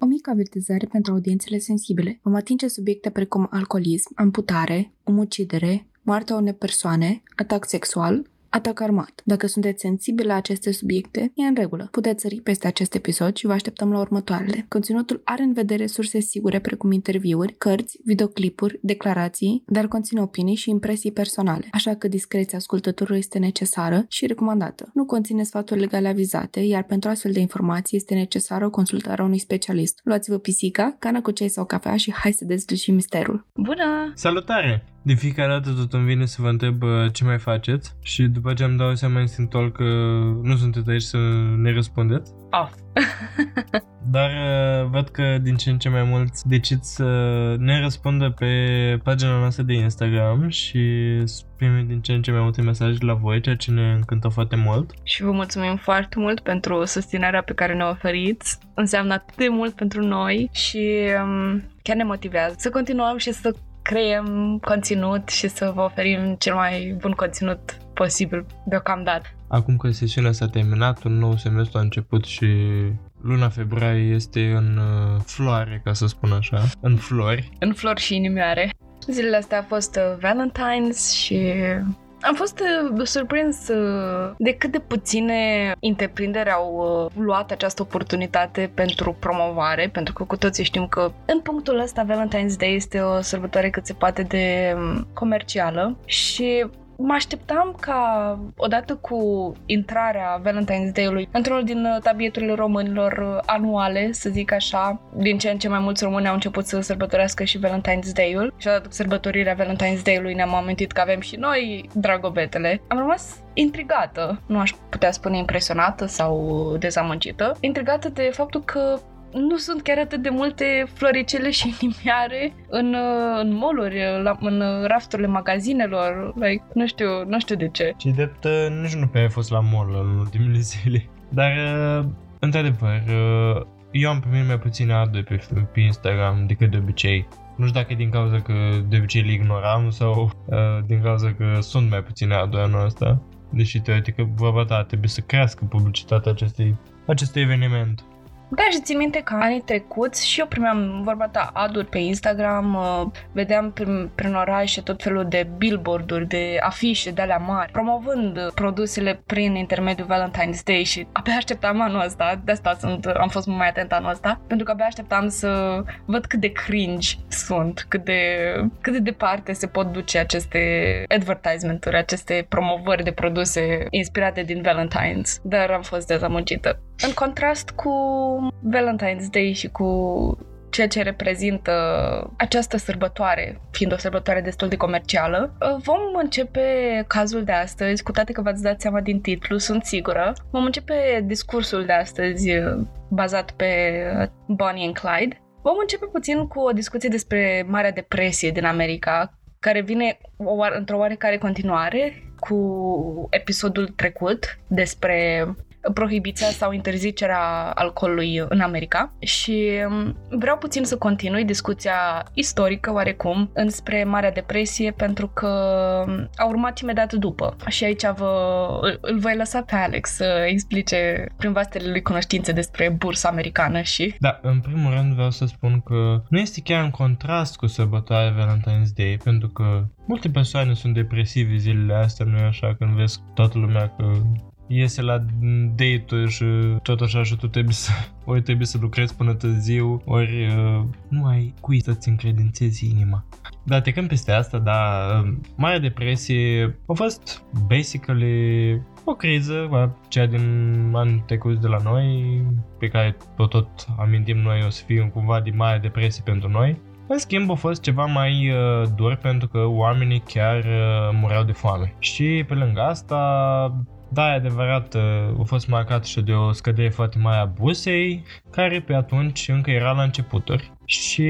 O mică avertizare pentru audiențele sensibile. Vom atinge subiecte precum alcoolism, amputare, omucidere, moartea unei persoane, atac sexual, Atac armat. Dacă sunteți sensibili la aceste subiecte, e în regulă. Puteți sări peste acest episod și vă așteptăm la următoarele. Conținutul are în vedere surse sigure precum interviuri, cărți, videoclipuri, declarații, dar conține opinii și impresii personale, așa că discreția ascultătorului este necesară și recomandată. Nu conține sfaturi legale avizate, iar pentru astfel de informații este necesară o consultare a unui specialist. Luați-vă pisica, cana cu ceai sau cafea și hai să dezlușim misterul. Bună! Salutare! De fiecare dată tot îmi vine să vă întreb uh, ce mai faceți și după ce am dau seama instinctual că nu sunteți aici să ne răspundeți. Oh. Dar uh, văd că din ce în ce mai mulți decid să ne răspundă pe pagina noastră de Instagram și primim din ce în ce mai multe mesaje la voi, ceea ce ne încântă foarte mult. Și vă mulțumim foarte mult pentru susținerea pe care ne oferiți. Înseamnă atât de mult pentru noi și um, chiar ne motivează să continuăm și să creăm conținut și să vă oferim cel mai bun conținut posibil deocamdată. Acum că sesiunea s-a terminat, un nou semestru a început și luna februarie este în uh, floare, ca să spun așa, în flori. În flori și inimioare. Zilele astea a fost uh, Valentine's și am fost uh, surprins uh, de cât de puține întreprinderi au uh, luat această oportunitate pentru promovare, pentru că cu toții știm că în punctul ăsta Valentine's Day este o sărbătoare cât se poate de um, comercială și mă așteptam ca, odată cu intrarea Valentine's Day-ului într-unul din uh, tabieturile românilor uh, anuale, să zic așa, din ce în ce mai mulți români au început să sărbătorească și Valentine's Day-ul și odată cu sărbătorirea Valentine's Day-ului ne-am amintit că avem și noi dragobetele. Am rămas intrigată, nu aș putea spune impresionată sau dezamăgită, intrigată de faptul că nu sunt chiar atât de multe floricele și nimiare în, uh, în moluri, în rafturile magazinelor, like, nu știu, nu știu de ce. Și drept, uh, nici nu pe ai fost la mall în ultimele zile. Dar, uh, într-adevăr, eu am primit mai puține aduri pe, pe Instagram decât de obicei. Nu știu dacă e din cauza că de obicei le ignoram sau uh, din cauza că sunt mai puține aduri anul ăsta. Deși teoretic vorba ta trebuie să crească publicitatea acestui, acestui eveniment. Da, și țin minte că anii trecuți și eu primeam vorba ta aduri pe Instagram, uh, vedeam prin, prin orașe tot felul de billboard-uri, de afișe de alea mari, promovând produsele prin intermediul Valentine's Day și abia așteptam anul ăsta, de asta sunt, am fost mai atent anul ăsta, pentru că abia așteptam să văd cât de cringe sunt, cât de, cât de departe se pot duce aceste advertisement-uri, aceste promovări de produse inspirate din Valentine's, dar am fost dezamăgită. În contrast cu Valentine's Day și cu ceea ce reprezintă această sărbătoare, fiind o sărbătoare destul de comercială. Vom începe cazul de astăzi, cu toate că v-ați dat seama din titlu, sunt sigură. Vom începe discursul de astăzi bazat pe Bonnie and Clyde. Vom începe puțin cu o discuție despre Marea Depresie din America, care vine într-o oarecare continuare cu episodul trecut despre prohibiția sau interzicerea alcoolului în America. Și um, vreau puțin să continui discuția istorică oarecum înspre Marea Depresie pentru că um, a urmat imediat după. Și aici vă, îl voi lăsa pe Alex să explice prin vastele lui cunoștințe despre bursa americană și... Da, în primul rând vreau să spun că nu este chiar în contrast cu sărbătoarea Valentine's Day pentru că multe persoane sunt depresive zilele astea, nu e așa, când vezi toată lumea că iese la date-uri și tot așa și tu trebuie să, ori trebuie să lucrezi până târziu, ori uh, nu ai cui să-ți încredințezi inima. Dar trecând peste asta, da, Marea Depresie a fost basically o criză, cea din anii trecuți de la noi, pe care tot, tot amintim noi o să fie cumva din Marea Depresie pentru noi. În schimb, a fost ceva mai uh, dur pentru că oamenii chiar uh, mureau de foame. Și pe lângă asta, da, e adevărat, uh, a fost marcat și de o scădere foarte mare a bursei, care pe atunci încă era la începuturi. Și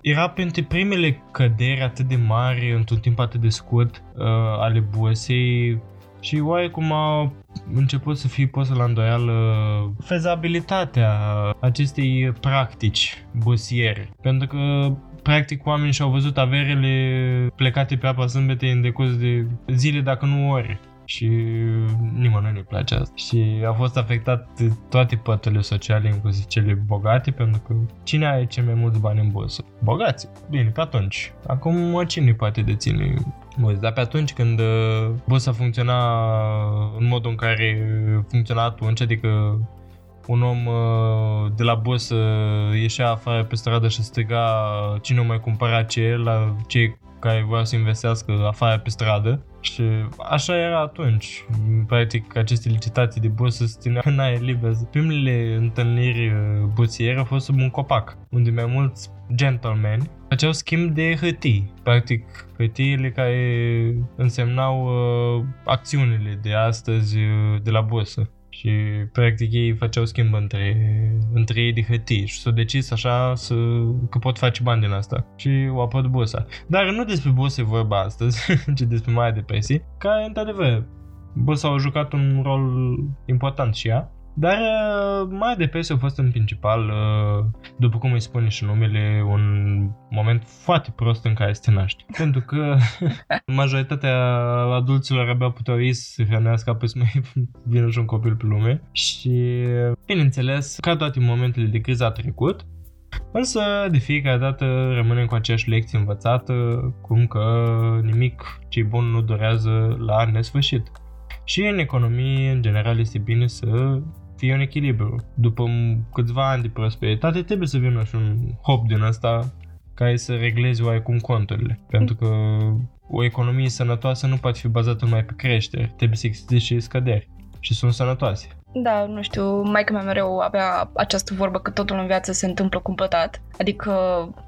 era printre primele căderi atât de mari într-un timp atât de scurt uh, ale bursei și oarecum a început să fie pusă la îndoială fezabilitatea acestei practici bursiere. Pentru că practic oamenii și-au văzut averele plecate pe apa sâmbete în decurs de zile, dacă nu ori. Și nimănui nu-i place asta. Și a fost afectat toate păturile sociale, inclusiv cele bogate, pentru că cine are cei mai mulți bani în bursă? Bogații. Bine, pe atunci. Acum cine poate deține mulți? Dar pe atunci când uh, bursa funcționa în modul în care funcționa atunci, adică un om uh, de la bursă ieșea afară pe stradă și striga cine o mai cumpăra ce la cei care voiau să investească afară pe stradă și așa era atunci. Practic, aceste licitații de bursă se țineau în aer liber. Primele întâlniri uh, bursiere au fost sub un copac, unde mai mulți gentlemen făceau schimb de hârtii. Practic, hârtiile care însemnau uh, acțiunile de astăzi uh, de la bursă și practic ei făceau schimb între, între ei de hârtii și s-au decis așa să, că pot face bani din asta și au apărut bursa. Dar nu despre bursă e vorba astăzi, ci despre mai depresii, care într-adevăr bursa au jucat un rol important și ea dar uh, mai de a fost în principal, uh, după cum îi spune și numele, un moment foarte prost în care să te naști. Pentru că majoritatea adulților abia puteau ei să se hrănească, apoi să mai vină și un copil pe lume. Și, bineînțeles, ca toate momentele de criză a trecut, Însă, de fiecare dată rămânem cu aceeași lecție învățată, cum că nimic ce bun nu durează la nesfârșit. Și în economie, în general, este bine să fie un echilibru. După câțiva ani de prosperitate trebuie să vină și un hop din asta care să regleze oarecum conturile. Pentru că o economie sănătoasă nu poate fi bazată numai pe creștere, trebuie să existe și scăderi și sunt sănătoase. Da, nu știu, mai mea mereu avea această vorbă că totul în viață se întâmplă cumpătat, adică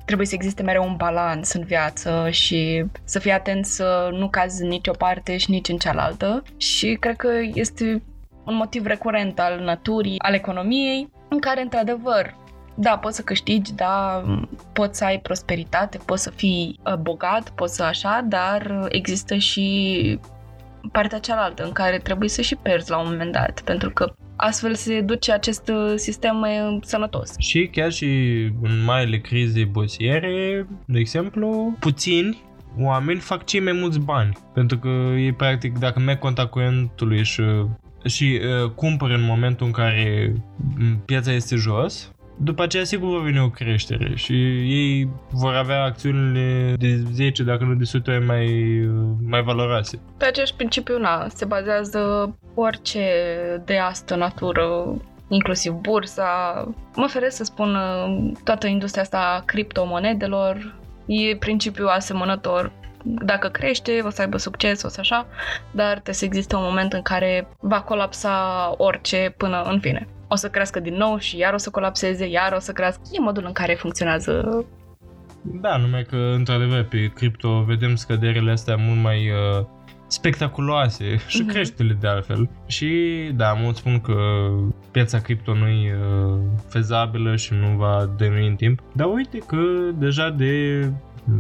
trebuie să existe mereu un balans în viață și să fii atent să nu cazi în nicio parte și nici în cealaltă și cred că este un motiv recurent al naturii, al economiei, în care, într-adevăr, da, poți să câștigi, da, poți să ai prosperitate, poți să fii uh, bogat, poți să așa, dar există și partea cealaltă în care trebuie să și pierzi la un moment dat, pentru că astfel se duce acest uh, sistem mai sănătos. Și chiar și în marile crize bossiere, de exemplu, puțini oameni fac cei mai mulți bani. Pentru că ei, practic, dacă merg contact curentului și și uh, cumpăr în momentul în care piața este jos, după aceea sigur va veni o creștere și ei vor avea acțiunile de 10, dacă nu de 100 ori mai, mai valoroase. Pe acest principiu, na, se bazează orice de astă natură inclusiv bursa. Mă feresc să spun toată industria asta a criptomonedelor. E principiul asemănător dacă crește, o să aibă succes, o să așa, dar trebuie să existe un moment în care va colapsa orice până în fine. O să crească din nou și iar o să colapseze, iar o să crească. E modul în care funcționează da, numai că, într-adevăr, pe cripto vedem scăderile astea mult mai uh, spectaculoase și uh-huh. creșterile de altfel. Și, da, mulți spun că piața cripto nu e uh, fezabilă și nu va deveni în timp. Dar uite că deja de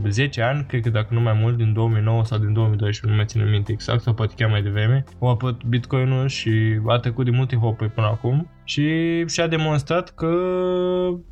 10 ani, cred că dacă nu mai mult, din 2009 sau din 2012, nu mai țin minte exact, sau poate chiar mai devreme, au apărut Bitcoin-ul și a trecut de multe hopuri până acum și și-a demonstrat că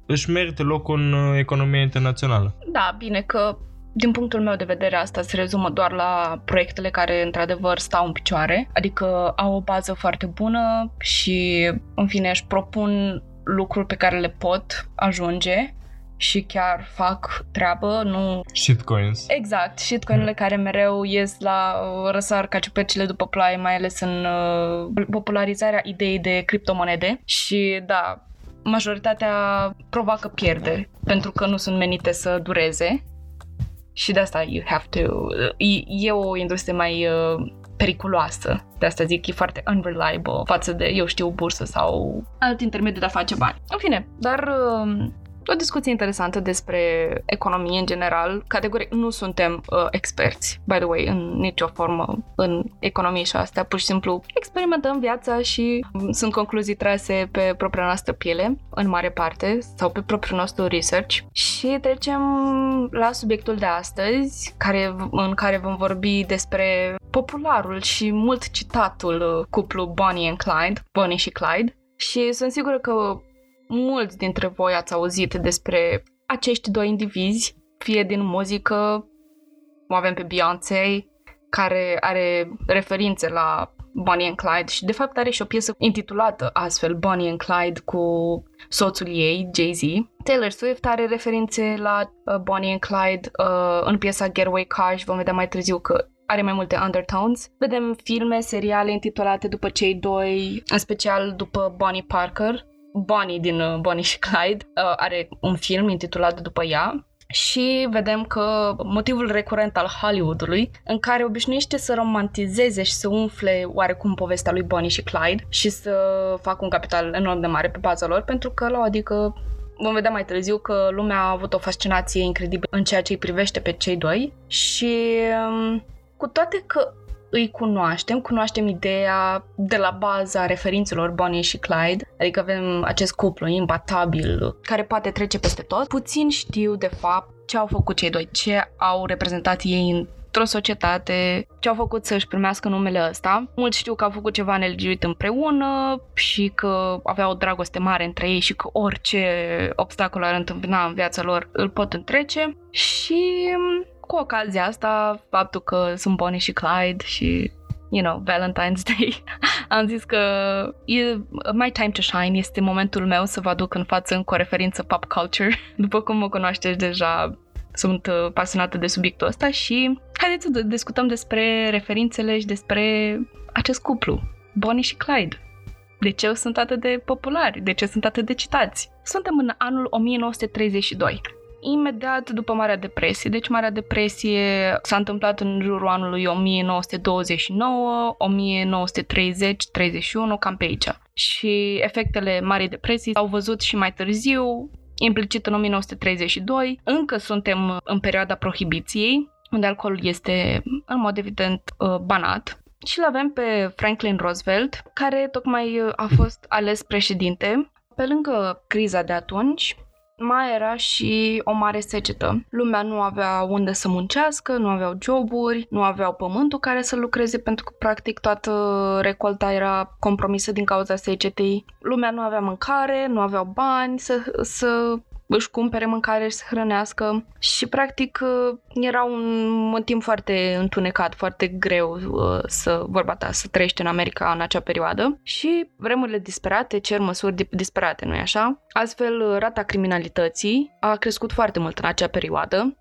își merită locul în economia internațională. Da, bine că din punctul meu de vedere, asta se rezumă doar la proiectele care, într-adevăr, stau în picioare, adică au o bază foarte bună și, în fine, își propun lucruri pe care le pot ajunge și chiar fac treabă, nu... Shitcoins. Exact, shitcoinurile care mereu ies la uh, răsar ca ciupercile după ploaie, mai ales în uh, popularizarea ideii de criptomonede și da, majoritatea provoacă pierderi pentru că nu sunt menite să dureze și de asta you have to... E, e o industrie mai uh, periculoasă. De asta zic, e foarte unreliable față de, eu știu, bursă sau alt intermediu de a face bani. În fine, dar uh, o discuție interesantă despre economie în general. Categoric nu suntem uh, experți, by the way, în nicio formă în economie și astea. Pur și simplu experimentăm viața și um, sunt concluzii trase pe propria noastră piele, în mare parte, sau pe propriul nostru research. Și trecem la subiectul de astăzi, care, în care vom vorbi despre popularul și mult citatul uh, cuplu Bonnie and Clyde, Bonnie și Clyde. Și sunt sigură că mulți dintre voi ați auzit despre acești doi indivizi, fie din muzică, o avem pe Beyoncé, care are referințe la Bonnie and Clyde și de fapt are și o piesă intitulată astfel Bonnie and Clyde cu soțul ei, Jay-Z. Taylor Swift are referințe la uh, Bonnie and Clyde uh, în piesa Getaway Car și vom vedea mai târziu că are mai multe undertones. Vedem filme, seriale intitulate după cei doi, în special după Bonnie Parker. Bonnie din uh, Bonnie și Clyde uh, are un film intitulat după ea și vedem că motivul recurent al Hollywoodului, în care obișnuiește să romantizeze și să umfle oarecum povestea lui Bonnie și Clyde și să facă un capital enorm de mare pe baza lor, pentru că la o adică vom vedea mai târziu că lumea a avut o fascinație incredibilă în ceea ce îi privește pe cei doi și um, cu toate că îi cunoaștem, cunoaștem ideea de la baza referințelor Bonnie și Clyde, adică avem acest cuplu imbatabil care poate trece peste tot. Puțin știu de fapt ce au făcut cei doi, ce au reprezentat ei într-o societate, ce au făcut să-și primească numele ăsta. Mulți știu că au făcut ceva nelegiuit împreună și că aveau o dragoste mare între ei și că orice obstacol ar întâmpina în viața lor îl pot întrece. Și cu ocazia asta, faptul că sunt Bonnie și Clyde și you know, Valentine's Day, am zis că e my time to shine, este momentul meu să vă aduc în față încă o referință pop culture. După cum mă cunoașteți deja, sunt uh, pasionată de subiectul ăsta și haideți să discutăm despre referințele și despre acest cuplu, Bonnie și Clyde. De ce sunt atât de populari? De ce sunt atât de citați? Suntem în anul 1932 imediat după Marea Depresie. Deci Marea Depresie s-a întâmplat în jurul anului 1929, 1930, 31, cam pe aici. Și efectele Marii Depresii au văzut și mai târziu, implicit în 1932. Încă suntem în perioada prohibiției, unde alcoolul este, în mod evident, uh, banat. Și l avem pe Franklin Roosevelt, care tocmai uh, a fost ales președinte. Pe lângă criza de atunci, mai era și o mare secetă. Lumea nu avea unde să muncească, nu aveau joburi, nu aveau pământul care să lucreze pentru că practic toată recolta era compromisă din cauza secetei. Lumea nu avea mâncare, nu aveau bani să, să își cumpere mâncare și să hrănească și practic era un timp foarte întunecat, foarte greu uh, să, vorba ta, să trăiești în America în acea perioadă și vremurile disperate cer măsuri disperate, nu-i așa? Astfel, rata criminalității a crescut foarte mult în acea perioadă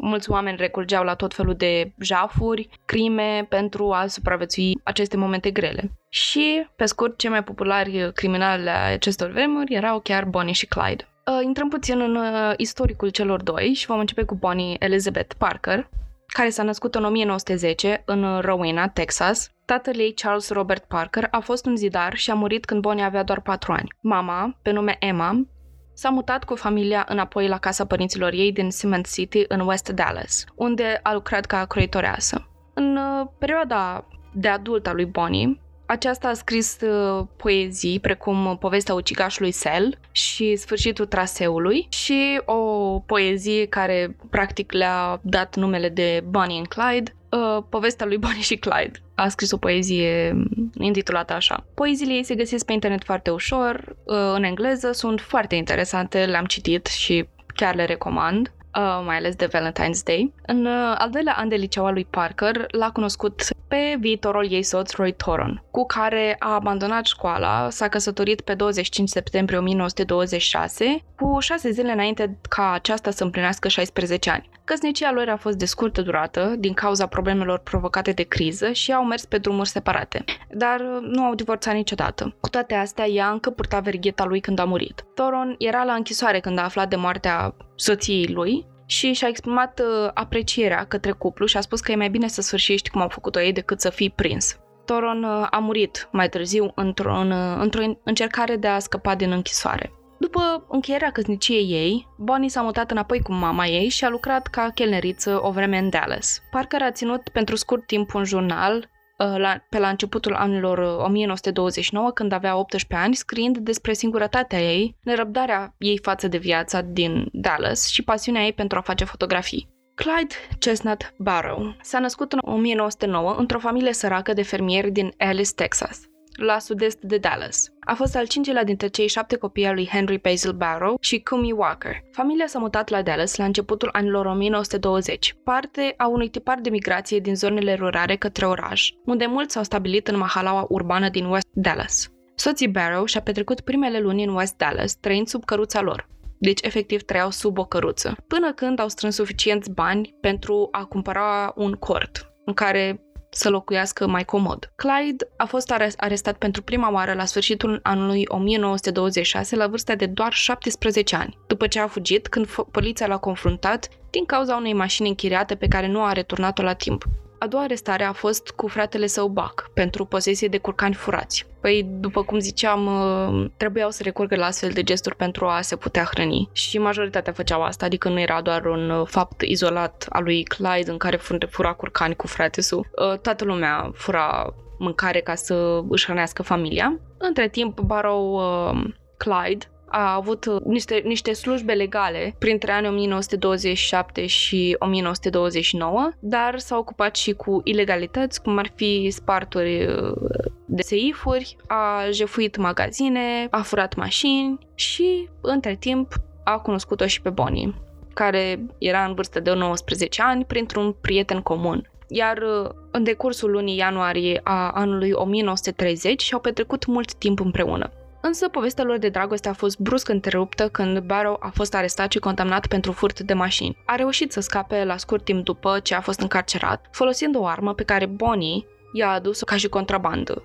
mulți oameni recurgeau la tot felul de jafuri, crime pentru a supraviețui aceste momente grele. Și, pe scurt, cei mai populari criminali ale acestor vremuri erau chiar Bonnie și Clyde. Uh, intrăm puțin în uh, istoricul celor doi și vom începe cu Bonnie Elizabeth Parker, care s-a născut în 1910 în Rowena, Texas. Tatăl ei, Charles Robert Parker, a fost un zidar și a murit când Bonnie avea doar 4 ani. Mama, pe nume Emma, s-a mutat cu familia înapoi la casa părinților ei din Cement City, în West Dallas, unde a lucrat ca croitoreasă. În uh, perioada de adult a lui Bonnie, aceasta a scris uh, poezii precum Povestea ucigașului Sel și Sfârșitul traseului și o poezie care practic le-a dat numele de Bonnie and Clyde, uh, Povestea lui Bonnie și Clyde. A scris o poezie intitulată așa. Poeziile ei se găsesc pe internet foarte ușor, uh, în engleză, sunt foarte interesante, le-am citit și chiar le recomand uh, mai ales de Valentine's Day. În uh, al doilea an de liceu al lui Parker l-a cunoscut pe viitorul ei soț Roy Toron, cu care a abandonat școala, s-a căsătorit pe 25 septembrie 1926, cu șase zile înainte ca aceasta să împlinească 16 ani. Căsnicia lor a fost de scurtă durată din cauza problemelor provocate de criză și au mers pe drumuri separate, dar uh, nu au divorțat niciodată. Cu toate astea, ea încă purta vergheta lui când a murit. Toron era la închisoare când a aflat de moartea soției lui și și-a exprimat uh, aprecierea către cuplu și a spus că e mai bine să sfârșești cum au făcut-o ei decât să fii prins. Toron uh, a murit mai târziu într-o, în, uh, într-o încercare de a scăpa din închisoare. După încheierea căsniciei ei, Bonnie s-a mutat înapoi cu mama ei și a lucrat ca chelneriță o vreme în Dallas. Parker a ținut pentru scurt timp un jurnal Uh, la, pe la începutul anilor 1929, uh, când avea 18 ani, scriind despre singurătatea ei, nerăbdarea ei față de viața din Dallas și pasiunea ei pentru a face fotografii. Clyde Chestnut Barrow s-a născut în 1909 într-o familie săracă de fermieri din Alice, Texas. La sud-est de Dallas. A fost al cincilea dintre cei șapte copii al lui Henry Basil Barrow și Kumi Walker. Familia s-a mutat la Dallas la începutul anilor 1920, parte a unui tipar de migrație din zonele rurale către oraș, unde mulți s-au stabilit în mahalaua urbană din West Dallas. Soții Barrow și-a petrecut primele luni în West Dallas, trăind sub căruța lor. Deci, efectiv, trăiau sub o căruță. Până când au strâns suficienți bani pentru a cumpăra un cort în care să locuiască mai comod. Clyde a fost arestat pentru prima oară la sfârșitul anului 1926 la vârsta de doar 17 ani, după ce a fugit când poliția l-a confruntat din cauza unei mașini închiriate pe care nu a returnat-o la timp. A doua arestare a fost cu fratele său Buck, pentru posesie de curcani furați. Păi, după cum ziceam, uh, trebuiau să recurgă la astfel de gesturi pentru a se putea hrăni. Și majoritatea făceau asta, adică nu era doar un uh, fapt izolat al lui Clyde în care fura curcani cu fratesul. Uh, toată lumea fura mâncare ca să își hrănească familia. Între timp, Barrow Clyde a avut uh, niște, niște slujbe legale printre anii 1927 și 1929, dar s-a ocupat și cu ilegalități, cum ar fi sparturi uh, de seifuri, a jefuit magazine, a furat mașini și, între timp, a cunoscut-o și pe Bonnie, care era în vârstă de 19 ani printr-un prieten comun iar uh, în decursul lunii ianuarie a anului 1930 și-au petrecut mult timp împreună. Însă povestea lor de dragoste a fost brusc întreruptă când Barrow a fost arestat și condamnat pentru furt de mașini. A reușit să scape la scurt timp după ce a fost încarcerat, folosind o armă pe care Bonnie i-a adus ca și contrabandă.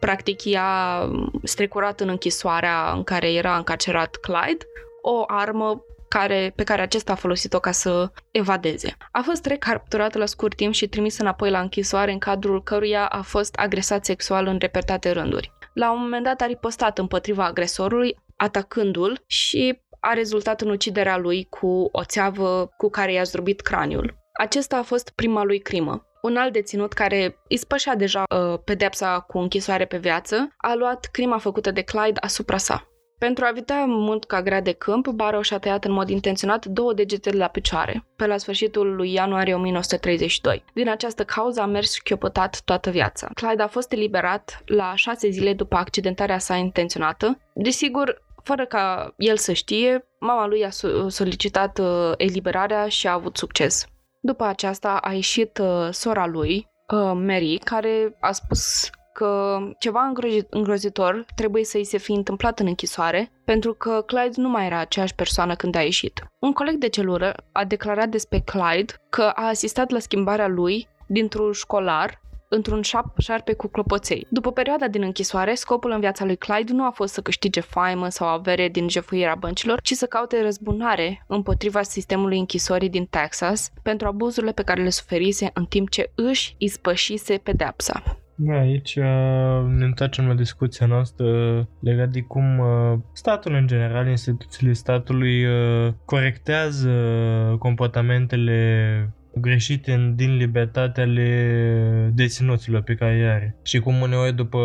Practic, i-a strecurat în închisoarea în care era încarcerat Clyde o armă care, pe care acesta a folosit-o ca să evadeze. A fost recapturat la scurt timp și trimis înapoi la închisoare în cadrul căruia a fost agresat sexual în repetate rânduri. La un moment dat a ripostat împotriva agresorului, atacându-l și a rezultat în uciderea lui cu o țeavă cu care i-a zdrobit craniul. Acesta a fost prima lui crimă. Un alt deținut care îi spășea deja uh, pedepsa cu închisoare pe viață a luat crima făcută de Clyde asupra sa. Pentru a evita ca grea de câmp, Barrow și-a tăiat în mod intenționat două degete de la picioare, pe la sfârșitul lui ianuarie 1932. Din această cauză a mers șchiopătat toată viața. Clyde a fost eliberat la șase zile după accidentarea sa intenționată. Desigur, fără ca el să știe, mama lui a solicitat uh, eliberarea și a avut succes. După aceasta a ieșit uh, sora lui, uh, Mary, care a spus că ceva îngrozitor trebuie să-i se fi întâmplat în închisoare, pentru că Clyde nu mai era aceeași persoană când a ieșit. Un coleg de celulă a declarat despre Clyde că a asistat la schimbarea lui dintr-un școlar într-un șap șarpe cu clopoței. După perioada din închisoare, scopul în viața lui Clyde nu a fost să câștige faimă sau avere din jefuirea băncilor, ci să caute răzbunare împotriva sistemului închisorii din Texas pentru abuzurile pe care le suferise în timp ce își ispășise pedepsa. Da, aici uh, ne întoarcem la discuția noastră legat de cum uh, statul în general, instituțiile statului uh, corectează comportamentele greșite din libertatea ale deținuților pe care îi are. Și cum uneori după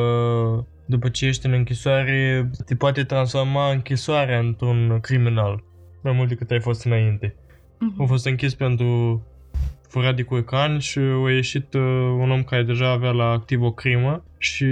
după ce ești în închisoare, te poate transforma închisoarea într-un criminal, mai mult decât ai fost înainte. Uh-huh. A fost închis pentru furat de curcan și a ieșit uh, un om care deja avea la activ o crimă și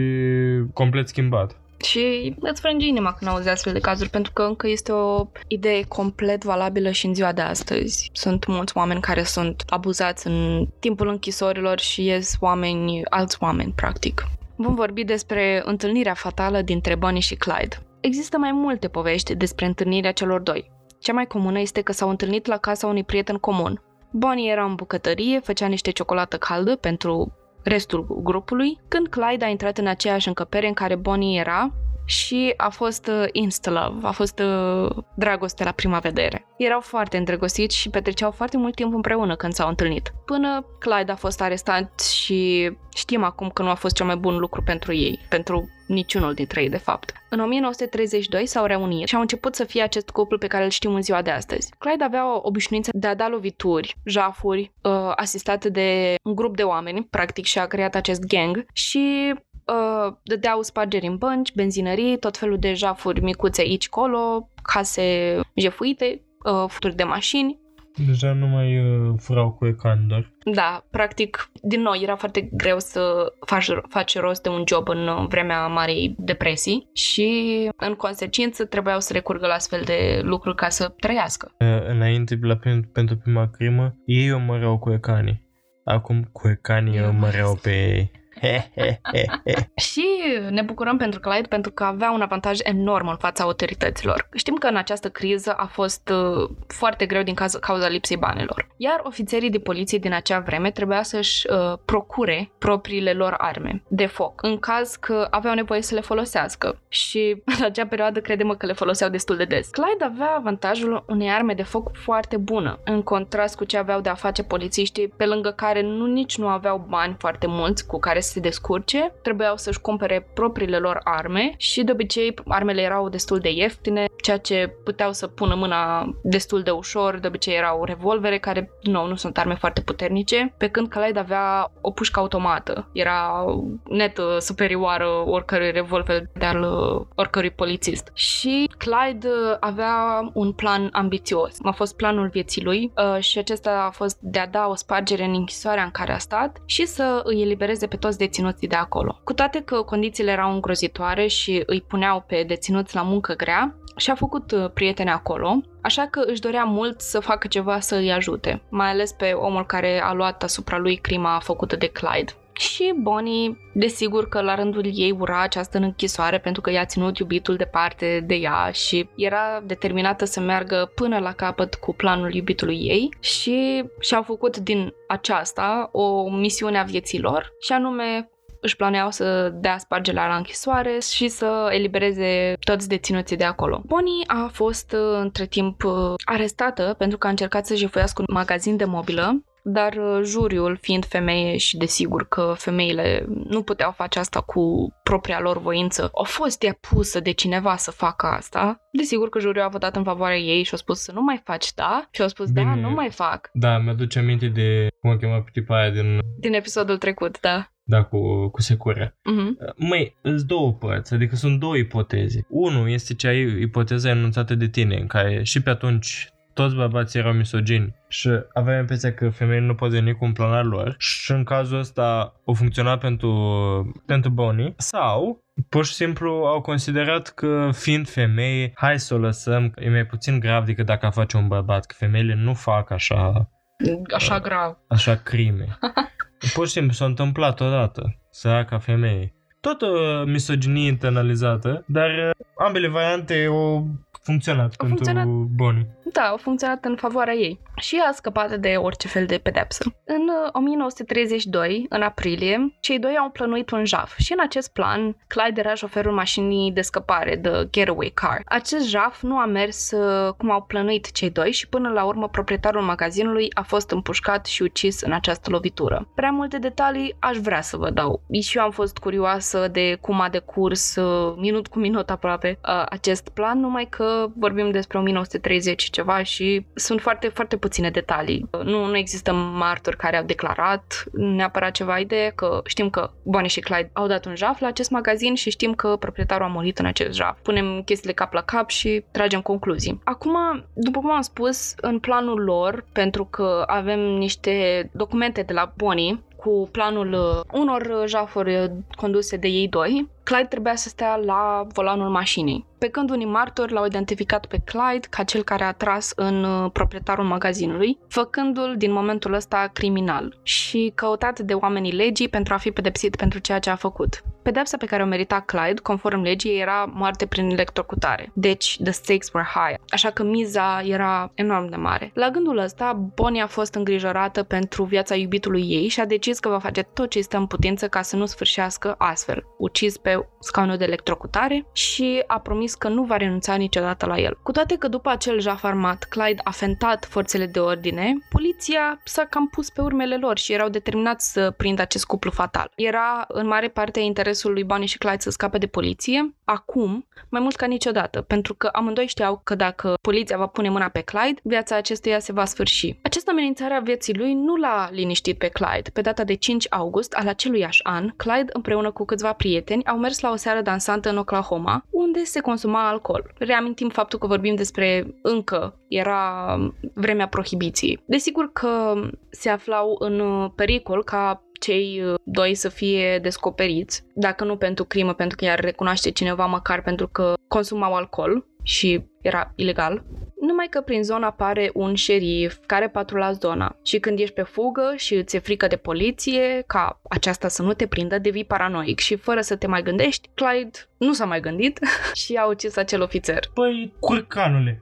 complet schimbat. Și îți frânge inima când auzi astfel de cazuri, pentru că încă este o idee complet valabilă și în ziua de astăzi. Sunt mulți oameni care sunt abuzați în timpul închisorilor și ies oameni, alți oameni, practic. Vom vorbi despre întâlnirea fatală dintre Bonnie și Clyde. Există mai multe povești despre întâlnirea celor doi. Cea mai comună este că s-au întâlnit la casa unui prieten comun, Bonnie era în bucătărie, făcea niște ciocolată caldă pentru restul grupului, când Clyde a intrat în aceeași încăpere în care Bonnie era și a fost uh, insta-love, a fost uh, dragoste la prima vedere. Erau foarte îndrăgostiți și petreceau foarte mult timp împreună când s-au întâlnit. Până Clyde a fost arestat și știm acum că nu a fost cel mai bun lucru pentru ei, pentru niciunul dintre ei, de fapt. În 1932 s-au reunit și au început să fie acest cuplu pe care îl știm în ziua de astăzi. Clyde avea o obișnuință de a da lovituri, jafuri, uh, asistate de un grup de oameni, practic și a creat acest gang și uh, dădeau spargeri în bănci, benzinării, tot felul de jafuri micuțe aici colo, case jefuite, uh, futuri de mașini Deja nu mai uh, furau cu ecan doar. Da, practic, din nou, era foarte greu să faci, faci rost de un job în vremea Marei Depresii și, în consecință, trebuiau să recurgă la astfel de lucruri ca să trăiască. Uh, înainte, la, pentru prima crimă, ei o măreau cu ecanii. Acum cu ecanii o măreau pe ei. și ne bucurăm pentru Clyde pentru că avea un avantaj enorm în fața autorităților. Știm că în această criză a fost uh, foarte greu din cauza, cauza lipsei banilor. Iar ofițerii de poliție din acea vreme trebuia să-și uh, procure propriile lor arme de foc, în caz că aveau nevoie să le folosească. Și în acea perioadă credem că le foloseau destul de des. Clyde avea avantajul unei arme de foc foarte bună, în contrast cu ce aveau de a face polițiștii, pe lângă care nu nici nu aveau bani foarte mulți cu care să se descurce, trebuiau să-și cumpere propriile lor arme și de obicei armele erau destul de ieftine, ceea ce puteau să pună mâna destul de ușor, de obicei erau revolvere care, din nou, nu sunt arme foarte puternice, pe când Khaled avea o pușcă automată, era net uh, superioară oricărui revolver de al uh, oricărui polițist. Și Clyde uh, avea un plan ambițios. A fost planul vieții lui și acesta a fost de a da o spargere în închisoarea în care a stat și să îi elibereze pe toți deținuții de acolo. Cu toate că condițiile erau îngrozitoare și îi puneau pe deținuți la muncă grea, și-a făcut uh, prieteni acolo, așa că își dorea mult să facă ceva să îi ajute, mai ales pe omul care a luat asupra lui crima făcută de Clyde. Și Bonnie, desigur că la rândul ei ura această închisoare pentru că i-a ținut iubitul departe de ea și era determinată să meargă până la capăt cu planul iubitului ei și și-au făcut din aceasta o misiune a vieții lor și anume își planeau să dea spargele la închisoare și să elibereze toți deținuții de acolo. Bonnie a fost uh, între timp uh, arestată pentru că a încercat să jefuiască un magazin de mobilă dar uh, juriul, fiind femeie și desigur că femeile nu puteau face asta cu propria lor voință, a fost ea pusă de cineva să facă asta. Desigur că juriul a votat în favoarea ei și a spus să nu mai faci, da? Și a spus, da, Bine. da, nu mai fac. Da, mi-aduce aminte de cum o chema pe tipa aia din... Din episodul trecut, da. Da, cu, cu secure. Uh-huh. Măi, sunt două părți, adică sunt două ipoteze. Unul este cea ipoteza anunțată de tine, în care și pe atunci toți bărbații erau misogini și aveam impresia că femeile nu pot veni cu un plan al lor și în cazul ăsta o funcționa pentru, pentru Bonnie sau pur și simplu au considerat că fiind femei, hai să o lăsăm, e mai puțin grav decât dacă a face un bărbat, că femeile nu fac așa... Așa grav. Așa crime. Pur și simplu s-a întâmplat odată, ca femeie. Tot o misoginie internalizată, dar uh, ambele variante au funcționat au pentru funcționat... Bonnie. Da, au funcționat în favoarea ei și a scăpat de orice fel de pedepsă. În 1932, uh, în aprilie, cei doi au plănuit un jaf și în acest plan, Clyde era șoferul mașinii de scăpare, de getaway car. Acest jaf nu a mers uh, cum au plănuit cei doi și până la urmă proprietarul magazinului a fost împușcat și ucis în această lovitură. Prea multe detalii aș vrea să vă dau. Și eu am fost curioasă de cum a decurs uh, minut cu minut aproape acest plan, numai că vorbim despre 1930 ceva și sunt foarte, foarte puține detalii. Nu, nu există martori care au declarat neapărat ceva idee că știm că Bonnie și Clyde au dat un jaf la acest magazin și știm că proprietarul a murit în acest jaf. Punem chestiile cap la cap și tragem concluzii. Acum, după cum am spus, în planul lor, pentru că avem niște documente de la Bonnie cu planul uh, unor jafuri conduse de ei doi, Clyde trebuia să stea la volanul mașinii. Pe când unii martori l-au identificat pe Clyde ca cel care a tras în uh, proprietarul magazinului, făcându-l din momentul ăsta criminal și căutat de oamenii legii pentru a fi pedepsit pentru ceea ce a făcut. Pedepsa pe care o merita Clyde, conform legii, era moarte prin electrocutare. Deci, the stakes were high. Așa că miza era enorm de mare. La gândul ăsta, Bonnie a fost îngrijorată pentru viața iubitului ei și a decis că va face tot ce este în putință ca să nu sfârșească astfel, ucis pe scaunul de electrocutare și a promis că nu va renunța niciodată la el. Cu toate că după acel jaf armat, Clyde a fentat forțele de ordine, poliția s-a cam pus pe urmele lor și erau determinați să prindă acest cuplu fatal. Era în mare parte interes interesul lui Bonnie și Clyde să scape de poliție, acum, mai mult ca niciodată, pentru că amândoi știau că dacă poliția va pune mâna pe Clyde, viața acestuia se va sfârși. Această amenințare a vieții lui nu l-a liniștit pe Clyde. Pe data de 5 august al aceluiași an, Clyde împreună cu câțiva prieteni au mers la o seară dansantă în Oklahoma, unde se consuma alcool. Reamintim faptul că vorbim despre încă era vremea prohibiției. Desigur că se aflau în pericol ca cei uh, doi să fie descoperiți, dacă nu pentru crimă, pentru că i-ar recunoaște cineva măcar pentru că consumau alcool și era ilegal. Numai că prin zona apare un șerif care patrula zona și când ești pe fugă și îți e frică de poliție, ca aceasta să nu te prindă, devii paranoic și fără să te mai gândești, Clyde nu s-a mai gândit și a ucis acel ofițer. Păi, curcanule!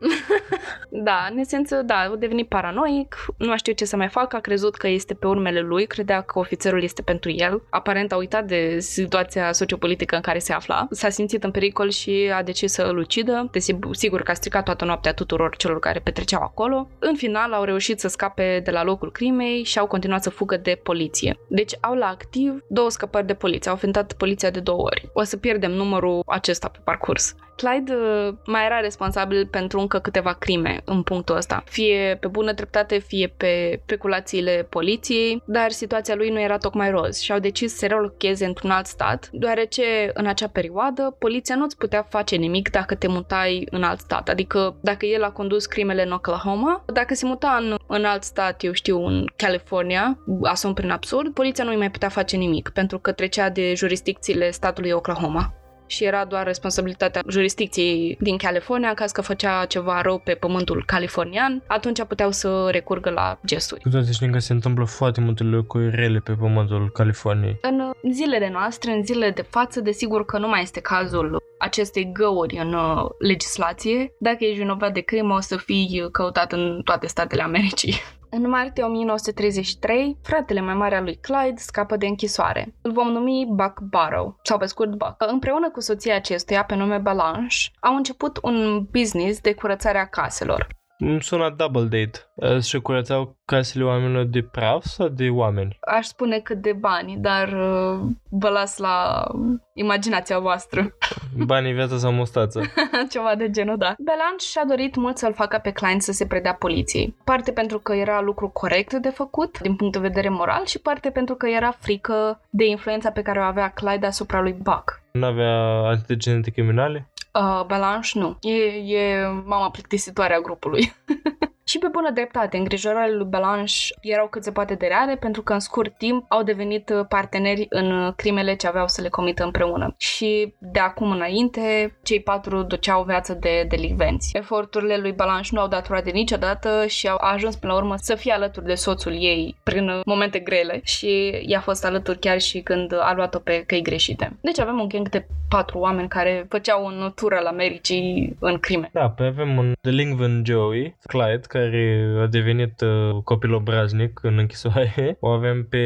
da, în esență, da, a devenit paranoic, nu a știut ce să mai facă, a crezut că este pe urmele lui, credea că ofițerul este pentru el. Aparent a uitat de situația sociopolitică în care se afla. S-a simțit în pericol și a decis să îl ucidă. Sigur că a stricat toată noaptea tuturor celor care petreceau acolo. În final au reușit să scape de la locul crimei și au continuat să fugă de poliție. Deci au la activ două scăpări de poliție. Au fentat poliția de două ori. O să pierdem numărul acesta pe parcurs. Clyde uh, mai era responsabil pentru încă câteva crime în punctul ăsta, fie pe bună dreptate, fie pe speculațiile poliției, dar situația lui nu era tocmai roz și au decis să relocheze într-un alt stat, deoarece în acea perioadă poliția nu-ți putea face nimic dacă te mutai în alt stat, adică dacă el a condus crimele în Oklahoma, dacă se muta în, în alt stat, eu știu, în California, asum prin absurd, poliția nu-i mai putea face nimic, pentru că trecea de jurisdicțiile statului Oklahoma și era doar responsabilitatea jurisdicției din California, în caz că făcea ceva rău pe pământul californian, atunci puteau să recurgă la gesturi. Cu toate știm că se întâmplă foarte multe lucruri rele pe pământul Californiei. În zilele noastre, în zilele de față, desigur că nu mai este cazul acestei găuri în uh, legislație. Dacă ești vinovat de crimă, o să fii căutat în toate statele Americii. În martie 1933, fratele mai mare al lui Clyde scapă de închisoare. Îl vom numi Buck Barrow, sau pe scurt Buck. Împreună cu soția acestuia, pe nume Balanche, au început un business de curățare a caselor. Îmi sună double date. Și curățau casele oamenilor de praf sau de oameni? Aș spune că de bani, dar uh, vă las la imaginația voastră. Banii, viața sau mustață. Ceva de genul, da. Belange și-a dorit mult să-l facă pe Klein să se predea poliției. Parte pentru că era lucru corect de făcut, din punct de vedere moral, și parte pentru că era frică de influența pe care o avea Clyde asupra lui Buck. Nu avea antecedente criminale? Uh, Belange nu. E, e mama plictisitoare a grupului. Și pe bună dreptate, îngrijorările lui Belange erau cât se poate de reale pentru că în scurt timp au devenit parteneri în crimele ce aveau să le comită împreună. Și de acum înainte, cei patru duceau viață de delicvenți. Eforturile lui Belange nu au dat roade niciodată și au ajuns până la urmă să fie alături de soțul ei prin momente grele și i-a fost alături chiar și când a luat-o pe căi greșite. Deci avem un gang de patru oameni care făceau un tur al Americii în crime. Da, pe avem un delinquent Joey, Clyde, care care a devenit uh, copil obraznic în închisoare. O avem pe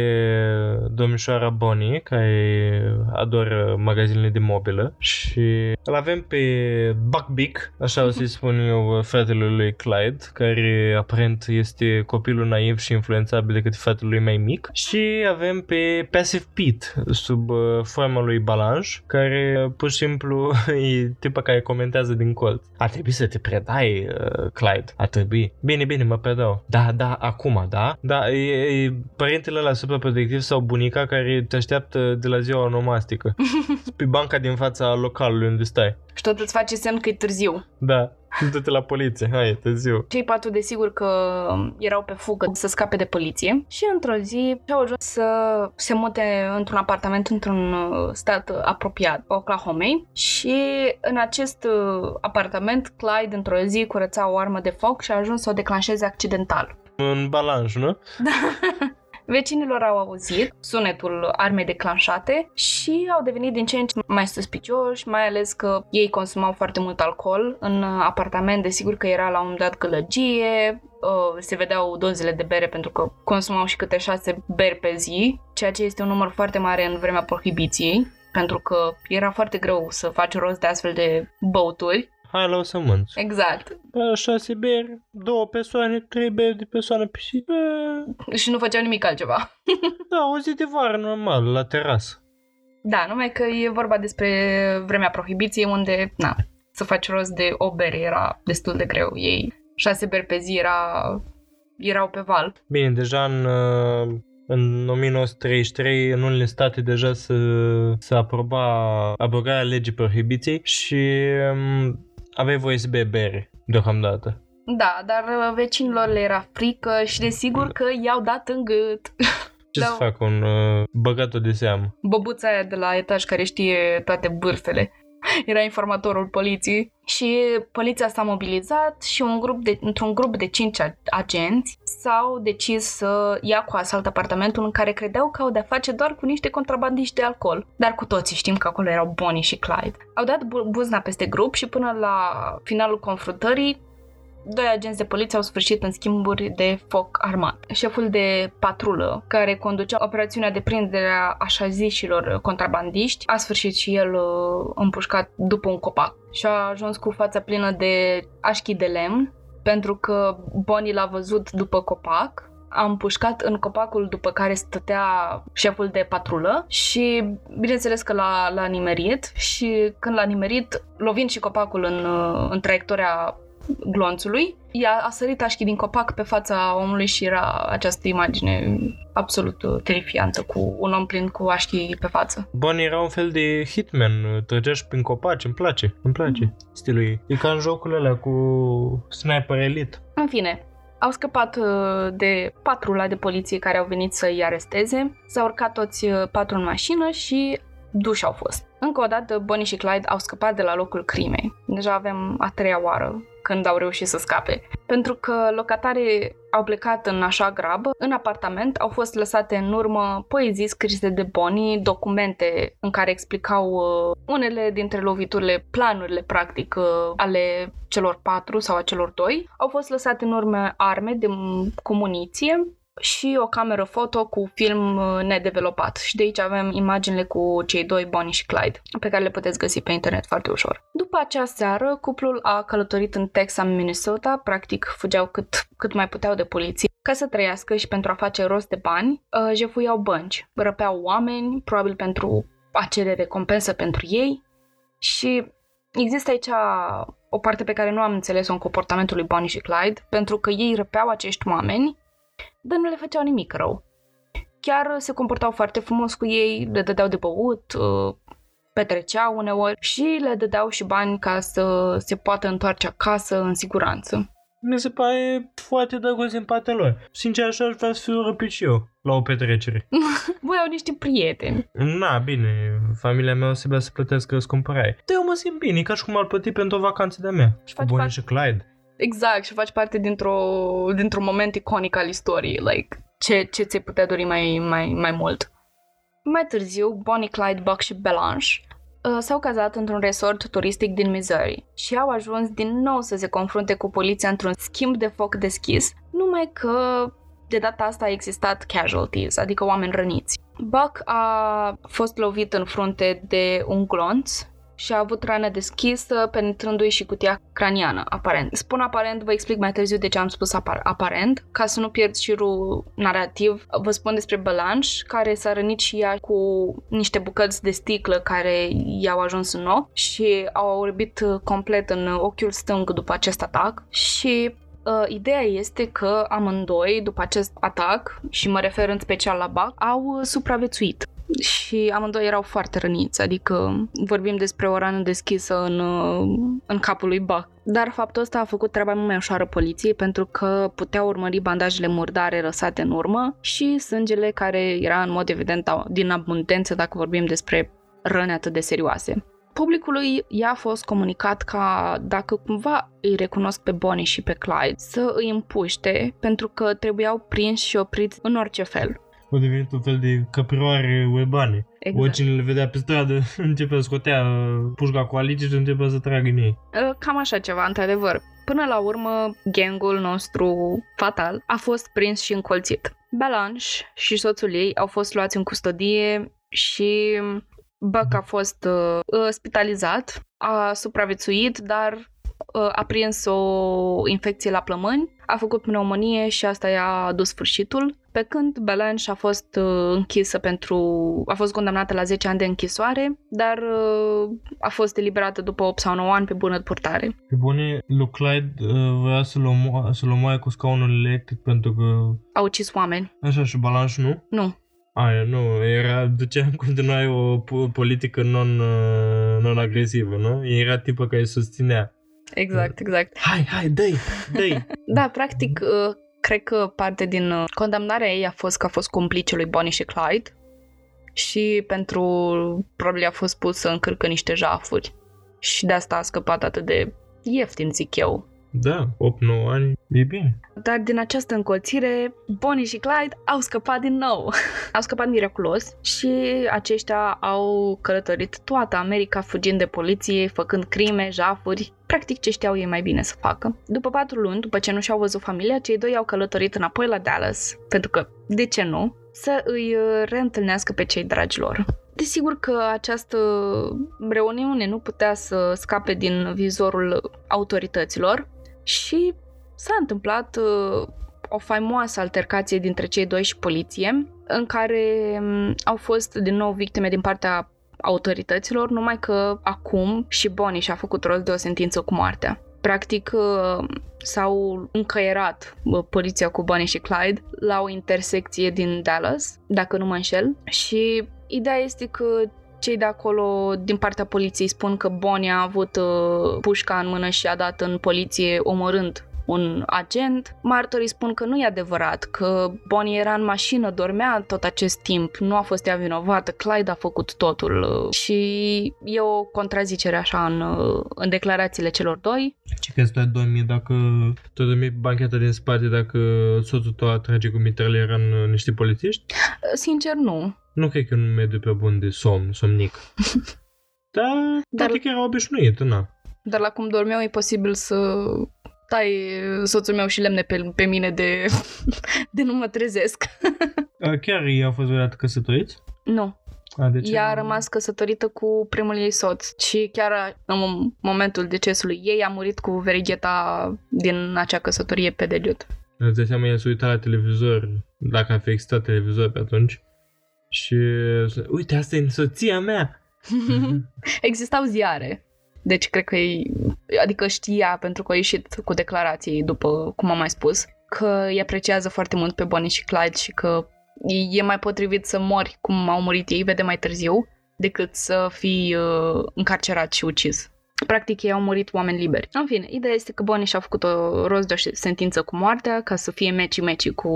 domnișoara Bonnie, care adoră magazinele de mobilă și îl avem pe Buckbeak, așa o să-i spun eu fratele lui Clyde, care aparent este copilul naiv și influențabil decât fratele lui mai mic și avem pe Passive Pete sub uh, forma lui Balange, care pur și simplu e tipa care comentează din colț. Ar trebui să te predai, uh, Clyde, ar trebui. Bine, bine, mă predau. Da, da, acum, da? Da, e, e părintele la supraprotectiv sau bunica care te așteaptă de la ziua onomastică. pe banca din fața localului unde stai. Și tot îți face semn că e târziu. Da. Du-te la poliție, hai, e târziu. Cei patru, desigur că erau pe fugă să scape de poliție și într-o zi au ajuns să se mute într-un apartament într-un uh, stat apropiat, Oklahoma, și în acest uh, apartament Clyde într-o zi curăța o armă de foc și a ajuns să o declanșeze accidental. Un balanș, nu? Da. Vecinilor au auzit sunetul armei declanșate și au devenit din ce în ce mai suspicioși, mai ales că ei consumau foarte mult alcool în apartament, desigur că era la un dat gălăgie, uh, se vedeau dozele de bere pentru că consumau și câte șase beri pe zi, ceea ce este un număr foarte mare în vremea prohibiției, pentru că era foarte greu să faci rost de astfel de băuturi hai la o sămânță. Exact. Șase beri, două persoane, trei beri de persoană pe zi. Și nu făceau nimic altceva. da, o zi de vară normal, la terasă. Da, numai că e vorba despre vremea prohibiției unde, na, să faci rost de o bere era destul de greu. Ei șase beri pe zi era, erau pe val. Bine, deja în, uh, în 1933 în unele state deja se, se aproba abrogarea legii prohibiției și um, aveai voie să bei bere deocamdată. Da, dar uh, vecinilor le era frică și desigur că i-au dat în gât. Ce Da. să fac un uh, băgatul de seamă? Băbuța aia de la etaj care știe toate bârfele. Era informatorul poliției și poliția s-a mobilizat și un grup de, într-un grup de cinci a- agenți s-au decis să ia cu asalt apartamentul în care credeau că au de-a face doar cu niște contrabandiști de alcool. Dar cu toții știm că acolo erau Bonnie și Clyde. Au dat bu- buzna peste grup și până la finalul confruntării Doi agenți de poliție au sfârșit în schimburi de foc armat. Șeful de patrulă, care conducea operațiunea de prindere a așa zișilor contrabandiști, a sfârșit și el uh, împușcat după un copac și a ajuns cu fața plină de așchi de lemn, pentru că Bonnie l-a văzut după copac, a împușcat în copacul după care stătea șeful de patrulă și bineînțeles că l-a, l-a nimerit și când l-a nimerit, lovind și copacul în, uh, în traiectoria glonțului, i-a a sărit așchi din copac pe fața omului și era această imagine absolut uh, terifiantă cu un om plin cu așchi pe față. Bonnie era un fel de hitman, uh, trăgea și prin copaci, îmi place, îmi place stilul ei. E ca în jocurile alea cu Sniper Elite. În fine, au scăpat uh, de patrula de poliție care au venit să-i aresteze, s-au urcat toți uh, patru în mașină și duși au fost. Încă o dată, Bonnie și Clyde au scăpat de la locul crimei. Deja avem a treia oară când au reușit să scape. Pentru că locatarii au plecat în așa grabă, în apartament au fost lăsate în urmă poezii scrise de Bonnie, documente în care explicau uh, unele dintre loviturile, planurile practic uh, ale celor patru sau a celor doi. Au fost lăsate în urmă arme de, cu muniție și o cameră foto cu film uh, nedevelopat. Și de aici avem imaginile cu cei doi, Bonnie și Clyde, pe care le puteți găsi pe internet foarte ușor. După acea seară, cuplul a călătorit în Texas, Minnesota, practic fugeau cât, cât mai puteau de poliție, ca să trăiască și pentru a face rost de bani, uh, jefuiau bănci, răpeau oameni, probabil pentru a cere recompensă pentru ei și există aici o parte pe care nu am înțeles-o în comportamentul lui Bonnie și Clyde, pentru că ei răpeau acești oameni dar nu le făceau nimic rău. Chiar se comportau foarte frumos cu ei, le dădeau de băut, uh, petreceau uneori și le dădeau și bani ca să se poată întoarce acasă în siguranță. Mi se pare foarte drăguț din partea lor. Sincer, așa aș vrea să fiu răpit și eu la o petrecere. Voi au niște prieteni. Na, bine, familia mea o să să plătească răscumpărare. Dar eu mă simt bine, e ca și cum ar plăti pentru o vacanță de-a mea. Și Cu faci Bonnie parte- și Clyde. Exact, și faci parte dintr-o, dintr-un moment iconic al istoriei, like, ce, ce ți-ai putea dori mai, mai, mai mult. Mai târziu, Bonnie, Clyde, Buck și Belange uh, s-au cazat într-un resort turistic din Missouri și au ajuns din nou să se confrunte cu poliția într-un schimb de foc deschis, numai că de data asta a existat casualties, adică oameni răniți. Buck a fost lovit în frunte de un glonț și a avut rană deschisă, penetrându-i și cutia craniană, aparent. Spun aparent, vă explic mai târziu de ce am spus apar- aparent, ca să nu pierd șirul narrativ. Vă spun despre Belange, care s-a rănit și ea cu niște bucăți de sticlă care i-au ajuns în ochi și au orbit uh, complet în ochiul stâng după acest atac și Uh, ideea este că amândoi, după acest atac, și mă refer în special la Buck, au uh, supraviețuit și amândoi erau foarte răniți, adică vorbim despre o rană deschisă în, uh, în capul lui Buck. Dar faptul ăsta a făcut treaba mult mai ușoară poliției pentru că puteau urmări bandajele murdare lăsate în urmă și sângele care era în mod evident din abundență dacă vorbim despre răni atât de serioase. Publicului i-a fost comunicat ca dacă cumva îi recunosc pe Bonnie și pe Clyde să îi împuște pentru că trebuiau prinși și opriți în orice fel. Au devenit un fel de căprioare urbane. Exact. Oricine le vedea pe stradă începe să scotea uh, pușca cu alice și începe să tragă în ei. Uh, Cam așa ceva, într-adevăr. Până la urmă, gangul nostru fatal a fost prins și încolțit. Belange și soțul ei au fost luați în custodie și Buck a fost uh, uh, spitalizat, a supraviețuit, dar uh, a prins o infecție la plămâni, a făcut pneumonie și asta i-a adus sfârșitul, pe când Belange a fost uh, închisă pentru... a fost condamnată la 10 ani de închisoare, dar uh, a fost eliberată după 8 sau 9 ani pe bună purtare. Pe bune, lui Clyde uh, voia să-l, omo- să-l omoaie cu scaunul electric pentru că... A ucis oameni. Așa, și Balanș nu? Nu. Aia, nu, era, ducea în continuare o po- politică non, uh, non-agresivă, nu? Era tipul care îi susținea. Exact, exact. Hai, hai, dă-i, dă-i. Da, practic, uh, cred că parte din uh, condamnarea ei a fost că a fost complice lui Bonnie și Clyde și pentru, probabil a fost pus să încărcă niște jafuri. Și de asta a scăpat atât de ieftin, zic eu. Da, 8-9 ani, e bine. Dar din această încolțire, Bonnie și Clyde au scăpat din nou. au scăpat miraculos și aceștia au călătorit toată America fugind de poliție, făcând crime, jafuri, practic ce știau ei mai bine să facă. După patru luni, după ce nu și-au văzut familia, cei doi au călătorit înapoi la Dallas, pentru că, de ce nu, să îi uh, reîntâlnească pe cei dragi lor. Desigur că această reuniune nu putea să scape din vizorul autorităților și s-a întâmplat uh, o faimoasă altercație dintre cei doi și poliție, în care um, au fost din nou victime din partea autorităților, numai că acum și Bonnie și-a făcut rost de o sentință cu moartea. Practic uh, s-au încăierat uh, poliția cu Bonnie și Clyde la o intersecție din Dallas, dacă nu mă înșel, și ideea este că cei de acolo, din partea poliției, spun că Bonnie a avut uh, pușca în mână și a dat în poliție omorând un agent. Martorii spun că nu e adevărat, că Bonnie era în mașină, dormea tot acest timp, nu a fost ea vinovată, Clyde a făcut totul uh, și e o contrazicere așa în, uh, în declarațiile celor doi. Ce crezi tu ai dormit dacă tu ai dormit bancheta din spate dacă soțul tău atrage cu mitraliera în uh, niște polițiști? Sincer, nu. Nu cred că e un mediu pe bun de somn, somnic. Dar, Dar- poate că era obișnuit, na. Dar la cum dormeau e posibil să tai soțul meu și lemne pe, pe mine de, de nu mă trezesc. A, Chiar ei au fost vreodată căsătoriți? Nu, A, de ce? ea a rămas căsătorită cu primul ei soț și chiar în momentul decesului ei a murit cu verigheta din acea căsătorie pe deget. Îți dai seama, el se uita la televizor, dacă a fi existat televizor pe atunci. Și, uite, asta e soția mea! Existau ziare. Deci cred că e, adică știa pentru că a ieșit cu declarații după cum am mai spus că îi apreciază foarte mult pe Bonnie și Clyde și că e- e mai potrivit să mori cum au murit ei, vede mai târziu, decât să fii uh, încarcerat și ucis. Practic, ei au murit oameni liberi. În fine, ideea este că Bonnie și-a făcut o rost de o sentință cu moartea ca să fie meci-meci cu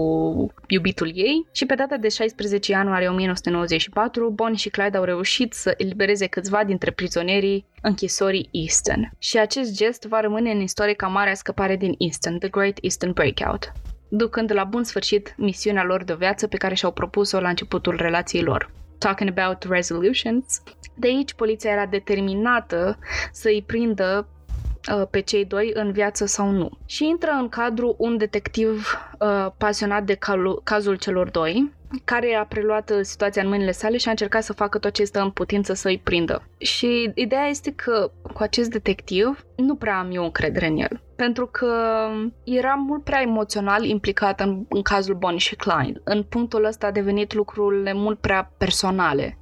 iubitul ei și pe data de 16 ianuarie 1994, Bonnie și Clyde au reușit să elibereze câțiva dintre prizonierii închisorii Easton. Și acest gest va rămâne în istorie ca marea scăpare din Easton, The Great Eastern Breakout, ducând la bun sfârșit misiunea lor de viață pe care și-au propus-o la începutul relației lor. Talking about resolutions. De aici, poliția era determinată să îi prindă uh, pe cei doi în viață sau nu. Și intră în cadru un detectiv uh, pasionat de calu- cazul celor doi, care a preluat uh, situația în mâinile sale și a încercat să facă tot ce stă în putință să îi prindă. Și ideea este că cu acest detectiv nu prea am eu încredere în el. Pentru că era mult prea emoțional implicat în, în cazul Bonnie și Clyde. În punctul ăsta a devenit lucrurile mult prea personale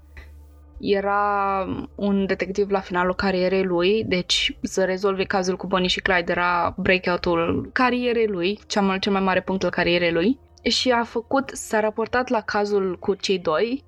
era un detectiv la finalul carierei lui, deci să rezolve cazul cu Bonnie și Clyde era breakout-ul carierei lui, cel mai, cel mai mare punct al carierei lui. Și a făcut, s-a raportat la cazul cu cei doi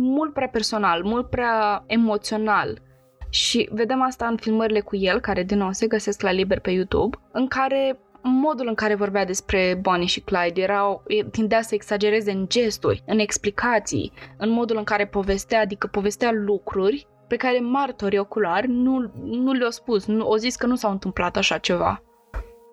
mult prea personal, mult prea emoțional. Și vedem asta în filmările cu el, care din nou se găsesc la liber pe YouTube, în care modul în care vorbea despre Bonnie și Clyde era, tindea să exagereze în gesturi, în explicații, în modul în care povestea, adică povestea lucruri pe care martorii oculari nu, nu le-au spus, nu, au zis că nu s-au întâmplat așa ceva.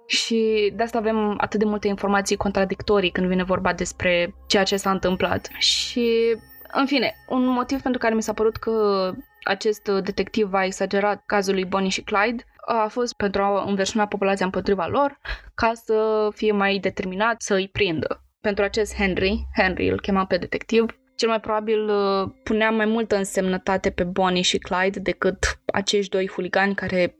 Și de asta avem atât de multe informații contradictorii când vine vorba despre ceea ce s-a întâmplat. Și, în fine, un motiv pentru care mi s-a părut că acest detectiv a exagerat cazul lui Bonnie și Clyde a fost pentru a înversiuna populația împotriva lor, ca să fie mai determinat să îi prindă. Pentru acest Henry, Henry îl chema pe detectiv, cel mai probabil uh, punea mai multă însemnătate pe Bonnie și Clyde decât acești doi huligani care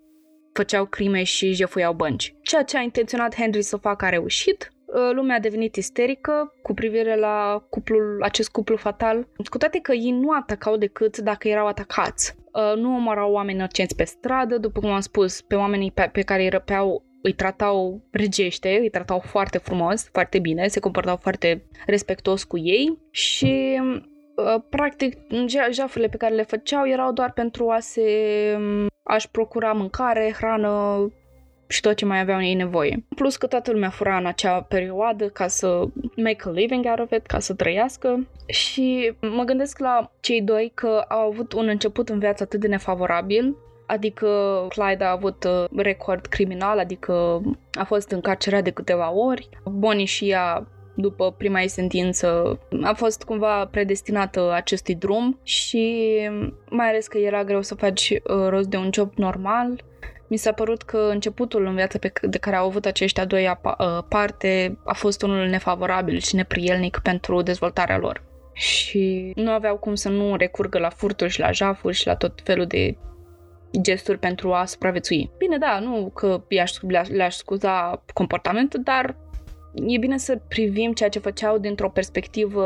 făceau crime și jefuiau bănci. Ceea ce a intenționat Henry să facă a reușit, uh, lumea a devenit isterică cu privire la cuplul, acest cuplu fatal, cu toate că ei nu atacau decât dacă erau atacați. Uh, nu omorau oameni inocenți pe stradă, după cum am spus, pe oamenii pe, pe care îi răpeau îi tratau regește, îi tratau foarte frumos, foarte bine, se comportau foarte respectuos cu ei și uh, practic jafurile pe care le făceau erau doar pentru a se a-și procura mâncare, hrană și tot ce mai aveau ei nevoie. Plus că toată lumea fura în acea perioadă ca să make a living out of it, ca să trăiască și mă gândesc la cei doi că au avut un început în viață atât de nefavorabil Adică Clyde a avut uh, record criminal, adică a fost încarcerat de câteva ori. Bonnie și ea după prima ei sentință, a fost cumva predestinată acestui drum și mai ales că era greu să faci uh, rost de un job normal, mi s-a părut că începutul în viața pe, de care au avut aceștia doi uh, parte a fost unul nefavorabil și neprielnic pentru dezvoltarea lor. Și nu aveau cum să nu recurgă la furturi și la jafuri și la tot felul de gesturi pentru a supraviețui. Bine, da, nu că i-aș, le-aș scuza comportamentul, dar e bine să privim ceea ce făceau dintr-o perspectivă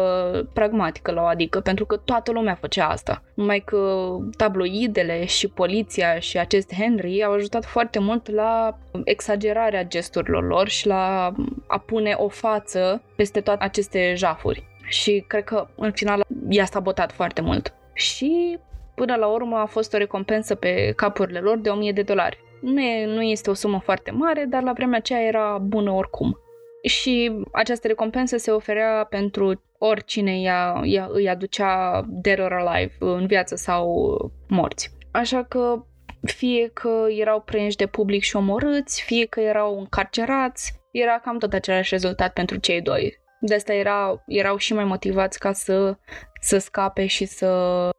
pragmatică la o adică, pentru că toată lumea făcea asta. Numai că tabloidele și poliția și acest Henry au ajutat foarte mult la exagerarea gesturilor lor și la a pune o față peste toate aceste jafuri. Și cred că în final i-a sabotat foarte mult. Și Până la urmă a fost o recompensă pe capurile lor de 1000 de dolari. Nu, e, nu este o sumă foarte mare, dar la vremea aceea era bună oricum. Și această recompensă se oferea pentru oricine ea, ea, îi aducea dead or alive, în viață sau morți. Așa că fie că erau prinși de public și omorâți, fie că erau încarcerați, era cam tot același rezultat pentru cei doi. De asta era, erau și mai motivați ca să, să scape și să,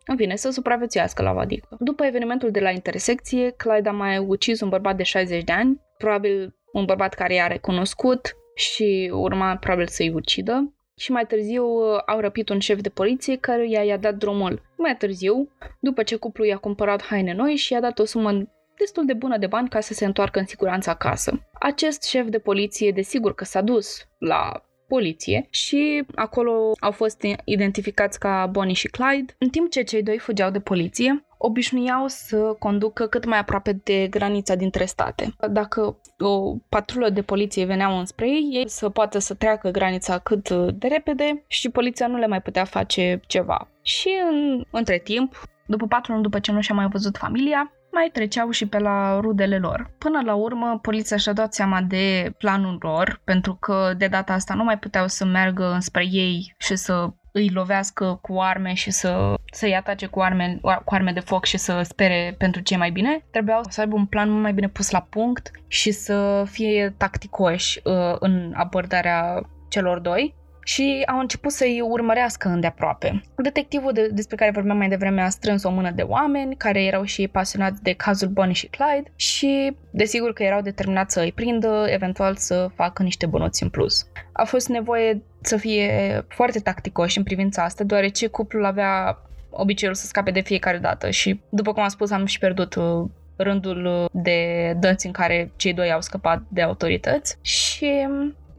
în fine, să supraviețuiască la vadică. După evenimentul de la intersecție, Clyde a mai ucis un bărbat de 60 de ani, probabil un bărbat care i-a recunoscut și urma probabil să-i ucidă. Și mai târziu au răpit un șef de poliție care i-a dat drumul. Mai târziu, după ce cuplul i-a cumpărat haine noi și i-a dat o sumă destul de bună de bani ca să se întoarcă în siguranță acasă. Acest șef de poliție, desigur că s-a dus la poliție și acolo au fost identificați ca Bonnie și Clyde. În timp ce cei doi fugeau de poliție, obișnuiau să conducă cât mai aproape de granița dintre state. Dacă o patrulă de poliție veneau înspre ei, ei să poată să treacă granița cât de repede și poliția nu le mai putea face ceva. Și în, între timp, după patru luni după ce nu și-a mai văzut familia, mai treceau și pe la rudele lor. Până la urmă, poliția și-a dat seama de planul lor, pentru că de data asta nu mai puteau să meargă înspre ei și să îi lovească cu arme și să, să-i atace cu arme, cu arme de foc și să spere pentru ce mai bine. Trebuiau să aibă un plan mult mai bine pus la punct și să fie tacticoși uh, în abordarea celor doi și au început să-i urmărească îndeaproape. Detectivul de, despre care vorbeam mai devreme a strâns o mână de oameni care erau și pasionați de cazul Bonnie și Clyde și desigur că erau determinați să îi prindă, eventual să facă niște bănuți în plus. A fost nevoie să fie foarte tacticoși în privința asta, deoarece cuplul avea obiceiul să scape de fiecare dată și, după cum am spus, am și pierdut uh, rândul de dăți în care cei doi au scăpat de autorități și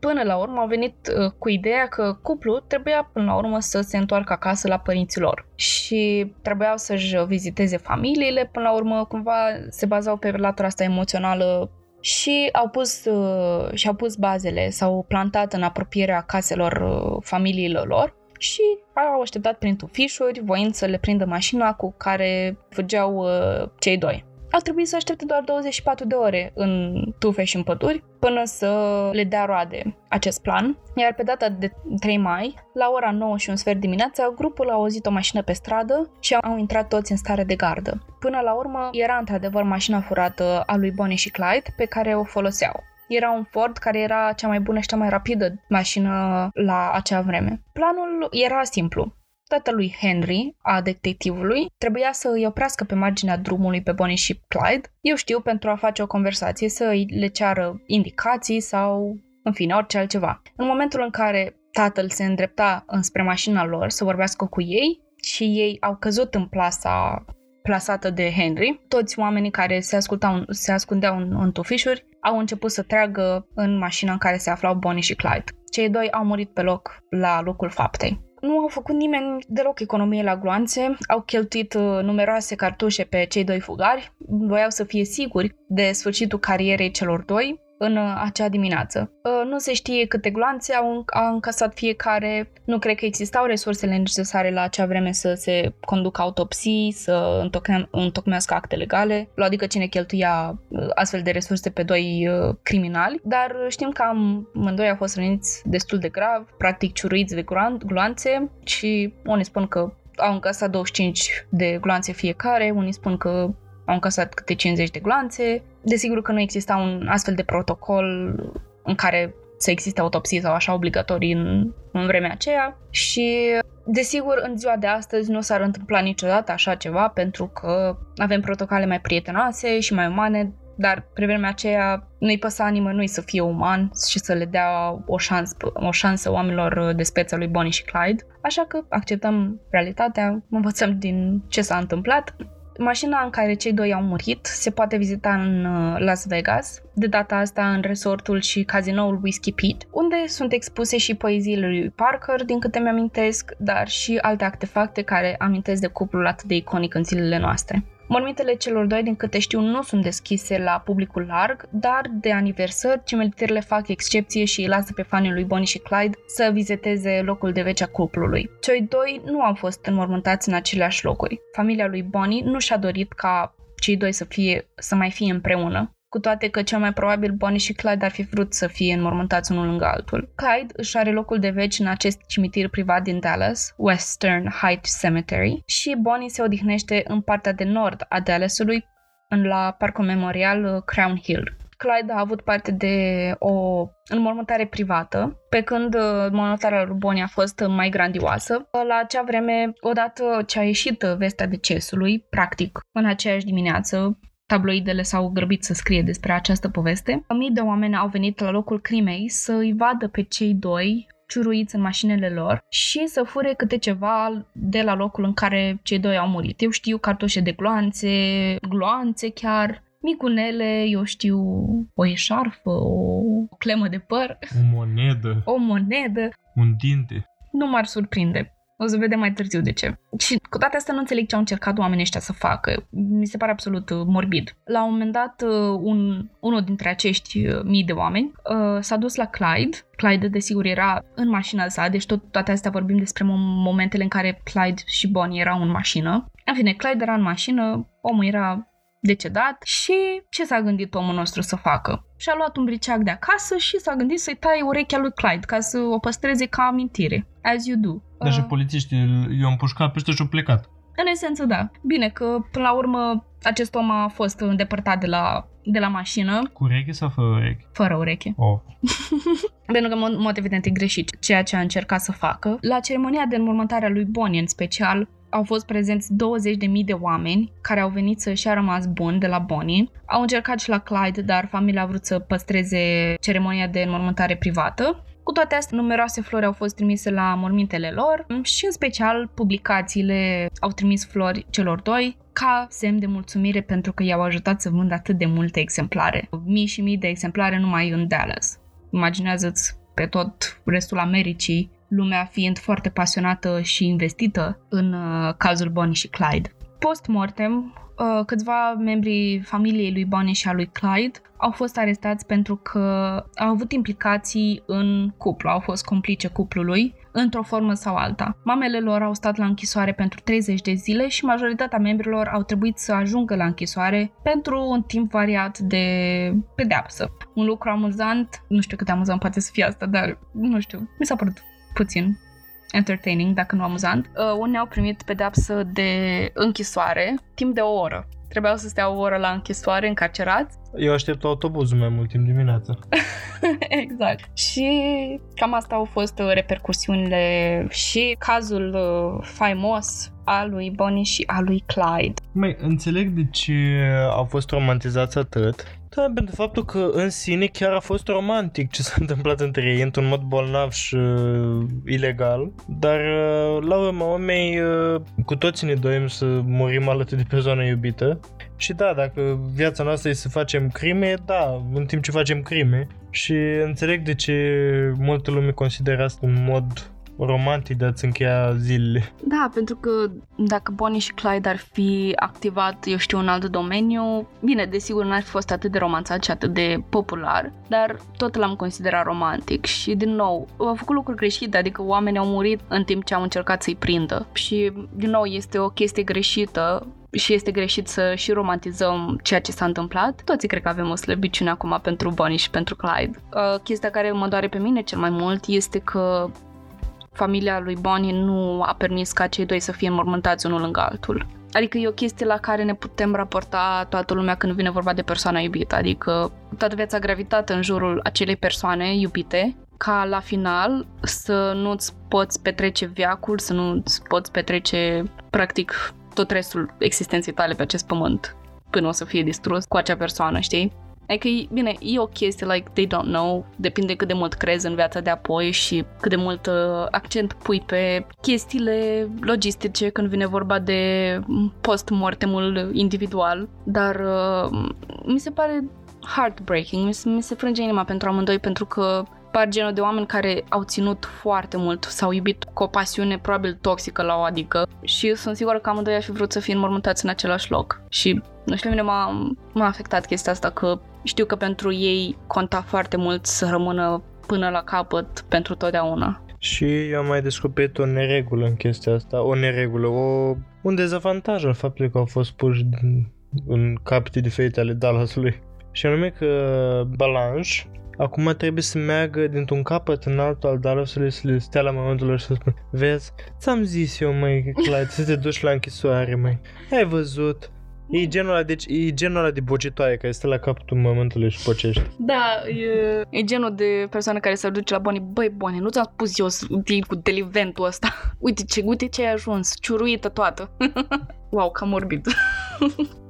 Până la urmă au venit uh, cu ideea că cuplul trebuia până la urmă să se întoarcă acasă la părinții lor și trebuiau să-și viziteze familiile, până la urmă cumva se bazau pe latura asta emoțională și au pus, uh, și-au pus bazele, s-au plantat în apropierea caselor uh, familiilor lor și au așteptat prin tufișuri, voind să le prindă mașina cu care fugeau uh, cei doi au trebuit să aștepte doar 24 de ore în tufe și în păduri până să le dea roade acest plan. Iar pe data de 3 mai, la ora 9 și un sfert dimineața, grupul a auzit o mașină pe stradă și au intrat toți în stare de gardă. Până la urmă, era într-adevăr mașina furată a lui Bonnie și Clyde pe care o foloseau. Era un Ford care era cea mai bună și cea mai rapidă mașină la acea vreme. Planul era simplu tatălui Henry, a detectivului, trebuia să îi oprească pe marginea drumului pe Bonnie și Clyde, eu știu, pentru a face o conversație, să le ceară indicații sau, în fine, orice altceva. În momentul în care tatăl se îndrepta înspre mașina lor să vorbească cu ei și ei au căzut în plasa plasată de Henry. Toți oamenii care se, ascultau, se ascundeau în, în tufișuri au început să treagă în mașina în care se aflau Bonnie și Clyde. Cei doi au murit pe loc la locul faptei. Nu au făcut nimeni deloc economie la gloanțe, au cheltuit uh, numeroase cartușe pe cei doi fugari, voiau să fie siguri de sfârșitul carierei celor doi în uh, acea dimineață. Uh, nu se știe câte gloanțe au, au încasat fiecare, nu cred că existau resursele necesare la acea vreme să se conducă autopsii, să întocmea, întocmească acte legale, adică cine cheltuia uh, astfel de resurse pe doi criminali, dar știm că amândoi au fost răniți destul de grav, practic ciuruiți de gloanțe și unii spun că au încasat 25 de gloanțe fiecare, unii spun că au încasat câte 50 de gloanțe. Desigur că nu exista un astfel de protocol în care să existe autopsie sau așa obligatorii în, în vremea aceea și desigur în ziua de astăzi nu s-ar întâmpla niciodată așa ceva pentru că avem protocoale mai prietenoase și mai umane, dar pe vremea aceea nu-i păsa nimănui să fie uman și să le dea o șansă, o șansă oamenilor de speța lui Bonnie și Clyde. Așa că acceptăm realitatea, învățăm din ce s-a întâmplat Mașina în care cei doi au murit se poate vizita în uh, Las Vegas, de data asta în resortul și cazinoul Whiskey Pete, unde sunt expuse și poeziile lui Parker, din câte mi-amintesc, dar și alte artefacte care amintesc de cuplul atât de iconic în zilele noastre. Mormintele celor doi, din câte știu, nu sunt deschise la publicul larg, dar de aniversări, cimentierele fac excepție și îi lasă pe fanii lui Bonnie și Clyde să viziteze locul de veci a cuplului. Cei doi nu au fost înmormântați în aceleași locuri. Familia lui Bonnie nu și-a dorit ca cei doi să, fie, să mai fie împreună cu toate că cel mai probabil Bonnie și Clyde ar fi vrut să fie înmormântați unul lângă altul. Clyde își are locul de veci în acest cimitir privat din Dallas, Western Heights Cemetery, și Bonnie se odihnește în partea de nord a Dallasului, la parcul memorial uh, Crown Hill. Clyde a avut parte de o înmormântare privată, pe când uh, mormântarea lui Bonnie a fost mai grandioasă. La acea vreme, odată ce a ieșit vestea decesului, practic în aceeași dimineață, tabloidele s-au grăbit să scrie despre această poveste. Mii de oameni au venit la locul crimei să îi vadă pe cei doi ciuruiți în mașinile lor și să fure câte ceva de la locul în care cei doi au murit. Eu știu cartoșe de gloanțe, gloanțe chiar, migunele, eu știu, o eșarfă, o clemă de păr. O monedă. O monedă. Un dinte. Nu m-ar surprinde. O să vedem mai târziu de ce. Și cu toate astea nu înțeleg ce au încercat oamenii ăștia să facă. Mi se pare absolut uh, morbid. La un moment dat, uh, un, unul dintre acești uh, mii de oameni s-a dus la Clyde. Clyde, desigur, era în mașina sa, deci tot, toate astea vorbim despre momentele în care Clyde și Bonnie erau în mașină. În fine, Clyde era în mașină, omul era decedat și ce s-a gândit omul nostru să facă? Și-a luat un briceac de acasă și s-a gândit să-i taie urechea lui Clyde ca să o păstreze ca amintire. As you do. Dar și uh, polițiștii i-au împușcat peste și-au plecat. În esență, da. Bine că, până la urmă, acest om a fost îndepărtat de la, de la mașină. Cu ureche sau fără ureche? Fără ureche. Oh. Pentru că, în mod evident, e greșit ceea ce a încercat să facă. La ceremonia de înmormântare a lui Bonnie, în special, au fost prezenți 20.000 de oameni care au venit să-și a rămas bun de la Bonnie. Au încercat și la Clyde, dar familia a vrut să păstreze ceremonia de înmormântare privată. Cu toate astea, numeroase flori au fost trimise la mormintele lor și, în special, publicațiile au trimis flori celor doi ca semn de mulțumire pentru că i-au ajutat să vândă atât de multe exemplare. Mii și mii de exemplare numai în Dallas. Imaginează-ți pe tot restul Americii lumea fiind foarte pasionată și investită în uh, cazul Bonnie și Clyde. Post-mortem, uh, câțiva membri familiei lui Bonnie și a lui Clyde au fost arestați pentru că au avut implicații în cuplu, au fost complice cuplului într-o formă sau alta. Mamele lor au stat la închisoare pentru 30 de zile și majoritatea membrilor au trebuit să ajungă la închisoare pentru un timp variat de pedeapsă. Un lucru amuzant, nu știu cât de amuzant poate să fie asta, dar nu știu, mi s-a părut puțin entertaining, dacă nu amuzant. Uh, unii au primit pedapsă de închisoare timp de o oră. Trebuiau să stea o oră la închisoare, încarcerați, Eu aștept autobuzul mai mult timp dimineața. exact. Și cam asta au fost uh, repercusiunile și cazul uh, faimos a lui Bonnie și a lui Clyde. Mai înțeleg de ce au fost romantizați atât. Da, pentru faptul că în sine chiar a fost romantic ce s-a întâmplat între ei într-un mod bolnav și uh, ilegal, dar uh, la urma urmei uh, cu toții ne doim să murim alături de persoana iubită. Și da, dacă viața noastră e să facem crime, da, în timp ce facem crime. Și înțeleg de ce multă lume consideră asta un mod romantic de a-ți încheia zilele. Da, pentru că dacă Bonnie și Clyde ar fi activat, eu știu, un alt domeniu, bine, desigur n-ar fi fost atât de romanțat și atât de popular, dar tot l-am considerat romantic și, din nou, au făcut lucruri greșite, adică oamenii au murit în timp ce au încercat să-i prindă și, din nou, este o chestie greșită și este greșit să și romantizăm ceea ce s-a întâmplat. Toții cred că avem o slăbiciune acum pentru Bonnie și pentru Clyde. Uh, chestia care mă doare pe mine cel mai mult este că familia lui Bonnie nu a permis ca cei doi să fie înmormântați unul lângă altul. Adică e o chestie la care ne putem raporta toată lumea când vine vorba de persoana iubită, adică toată viața gravitată în jurul acelei persoane iubite, ca la final să nu-ți poți petrece viacul, să nu-ți poți petrece practic tot restul existenței tale pe acest pământ până o să fie distrus cu acea persoană, știi? Adică, bine, e o chestie, like, they don't know, depinde cât de mult crezi în viața de apoi și cât de mult uh, accent pui pe chestiile logistice când vine vorba de post-mortemul individual, dar uh, mi se pare heartbreaking, mi se, mi se frânge inima pentru amândoi pentru că par genul de oameni care au ținut foarte mult, s-au iubit cu o pasiune probabil toxică la o adică și sunt sigură că amândoi aș fi vrut să fie înmormântați în același loc. Și nu știu, mine m-a, m-a afectat chestia asta că știu că pentru ei conta foarte mult să rămână până la capăt pentru totdeauna. Și eu am mai descoperit o neregulă în chestia asta, o neregulă, o, un dezavantaj al faptului că au fost puși în capete diferite ale Dallasului. Și anume că Balanche acum trebuie să meargă dintr-un capăt în altul al Dallasului să le stea la momentul lor și să spun Vezi, ți-am zis eu, măi, Clyde, să te duci la închisoare, măi. Ai văzut? E genul ăla, deci, e genul ăla de bocitoaie care stă la capătul momentului și pocești. Da, e, e genul de persoană care se duce la Bonnie. Băi, Bonnie, nu ți-am spus eu să cu deliventul ăsta. Uite ce, uite ce ai ajuns, ciuruită toată. wow, cam morbid.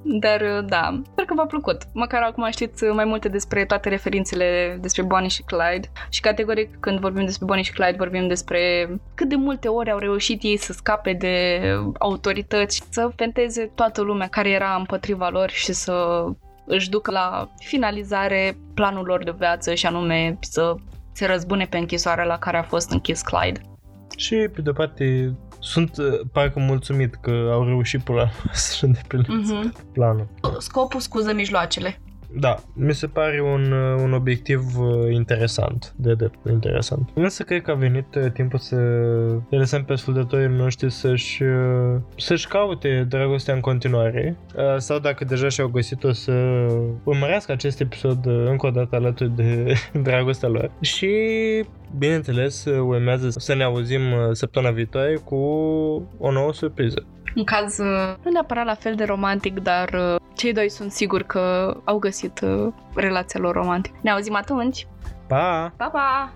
Dar uh, da, sper că v-a plăcut. Măcar acum știți mai multe despre toate referințele despre Bonnie și Clyde. Și categoric când vorbim despre Bonnie și Clyde vorbim despre cât de multe ori au reușit ei să scape de autorități, să fenteze toată lumea care era împotriva lor și să își ducă la finalizare planul lor de viață și anume să se răzbune pe închisoarea la care a fost închis Clyde. Și pe de parte sunt uh, parcă mulțumit că au reușit până la să îndeplinesc mm-hmm. planul. Scopul scuză mijloacele. Da, mi se pare un, uh, un obiectiv uh, interesant, de drept interesant. Însă cred că a venit timpul să le lăsăm pe ascultătorii noștri să-și, să-și caute dragostea în continuare sau dacă deja și-au găsit-o să urmărească acest episod încă o dată alături de dragostea lor și bineînțeles urmează să ne auzim săptămâna viitoare cu o nouă surpriză. Un caz nu neapărat la fel de romantic, dar cei doi sunt siguri că au găsit relația lor romantică. Ne auzim atunci! Pa! Pa, pa!